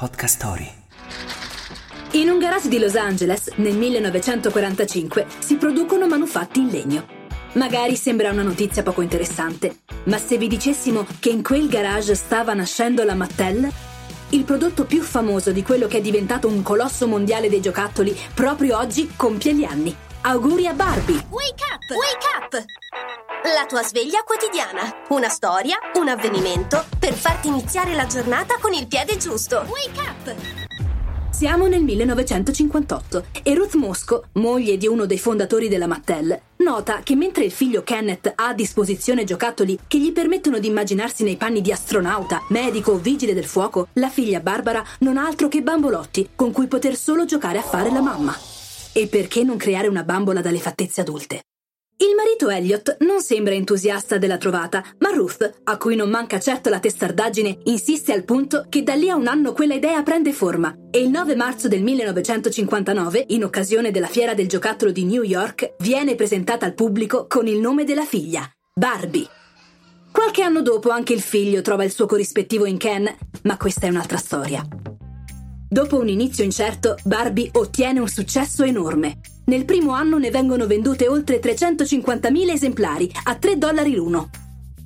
Podcast Story. In un garage di Los Angeles, nel 1945, si producono manufatti in legno. Magari sembra una notizia poco interessante, ma se vi dicessimo che in quel garage stava nascendo la Mattel, il prodotto più famoso di quello che è diventato un colosso mondiale dei giocattoli, proprio oggi compie gli anni. Auguri a Barbie! Wake up! Wake up! La tua sveglia quotidiana. Una storia, un avvenimento per farti iniziare la giornata con il piede giusto. Wake up! Siamo nel 1958 e Ruth Mosco, moglie di uno dei fondatori della Mattel, nota che mentre il figlio Kenneth ha a disposizione giocattoli che gli permettono di immaginarsi nei panni di astronauta, medico o vigile del fuoco, la figlia Barbara non ha altro che bambolotti con cui poter solo giocare a fare la mamma. E perché non creare una bambola dalle fattezze adulte? Il marito Elliot non sembra entusiasta della trovata, ma Ruth, a cui non manca certo la testardaggine, insiste al punto che da lì a un anno quella idea prende forma e il 9 marzo del 1959, in occasione della fiera del giocattolo di New York, viene presentata al pubblico con il nome della figlia, Barbie. Qualche anno dopo anche il figlio trova il suo corrispettivo in Ken, ma questa è un'altra storia. Dopo un inizio incerto, Barbie ottiene un successo enorme. Nel primo anno ne vengono vendute oltre 350.000 esemplari a 3 dollari l'uno.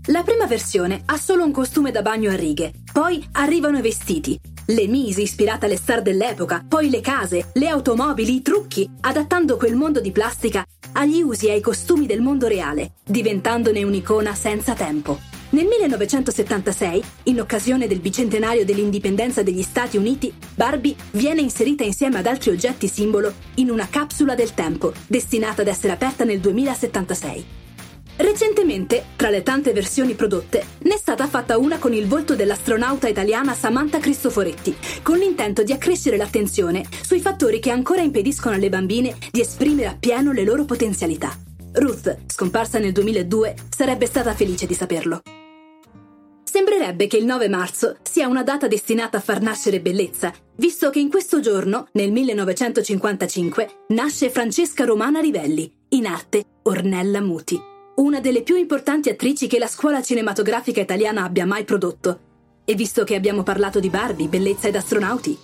La prima versione ha solo un costume da bagno a righe, poi arrivano i vestiti, le mise ispirate alle star dell'epoca, poi le case, le automobili, i trucchi, adattando quel mondo di plastica agli usi e ai costumi del mondo reale, diventandone un'icona senza tempo. Nel 1976, in occasione del bicentenario dell'indipendenza degli Stati Uniti, Barbie viene inserita insieme ad altri oggetti simbolo in una capsula del tempo, destinata ad essere aperta nel 2076. Recentemente, tra le tante versioni prodotte, ne è stata fatta una con il volto dell'astronauta italiana Samantha Cristoforetti, con l'intento di accrescere l'attenzione sui fattori che ancora impediscono alle bambine di esprimere appieno le loro potenzialità. Ruth, scomparsa nel 2002, sarebbe stata felice di saperlo. Sembrerebbe che il 9 marzo sia una data destinata a far nascere bellezza, visto che in questo giorno, nel 1955, nasce Francesca Romana Rivelli, in arte Ornella Muti, una delle più importanti attrici che la scuola cinematografica italiana abbia mai prodotto. E visto che abbiamo parlato di Barbie, bellezza ed astronauti,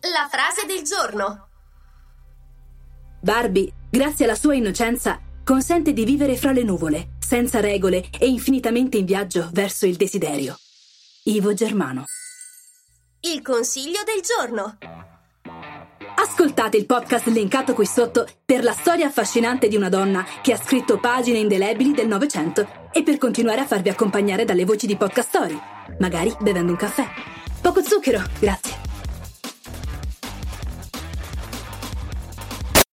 La frase del giorno. Barbie, grazie alla sua innocenza, consente di vivere fra le nuvole, senza regole e infinitamente in viaggio verso il desiderio. Ivo Germano. Il consiglio del giorno. Ascoltate il podcast linkato qui sotto per la storia affascinante di una donna che ha scritto pagine indelebili del Novecento e per continuare a farvi accompagnare dalle voci di podcast story, magari bevendo un caffè. Poco zucchero, grazie.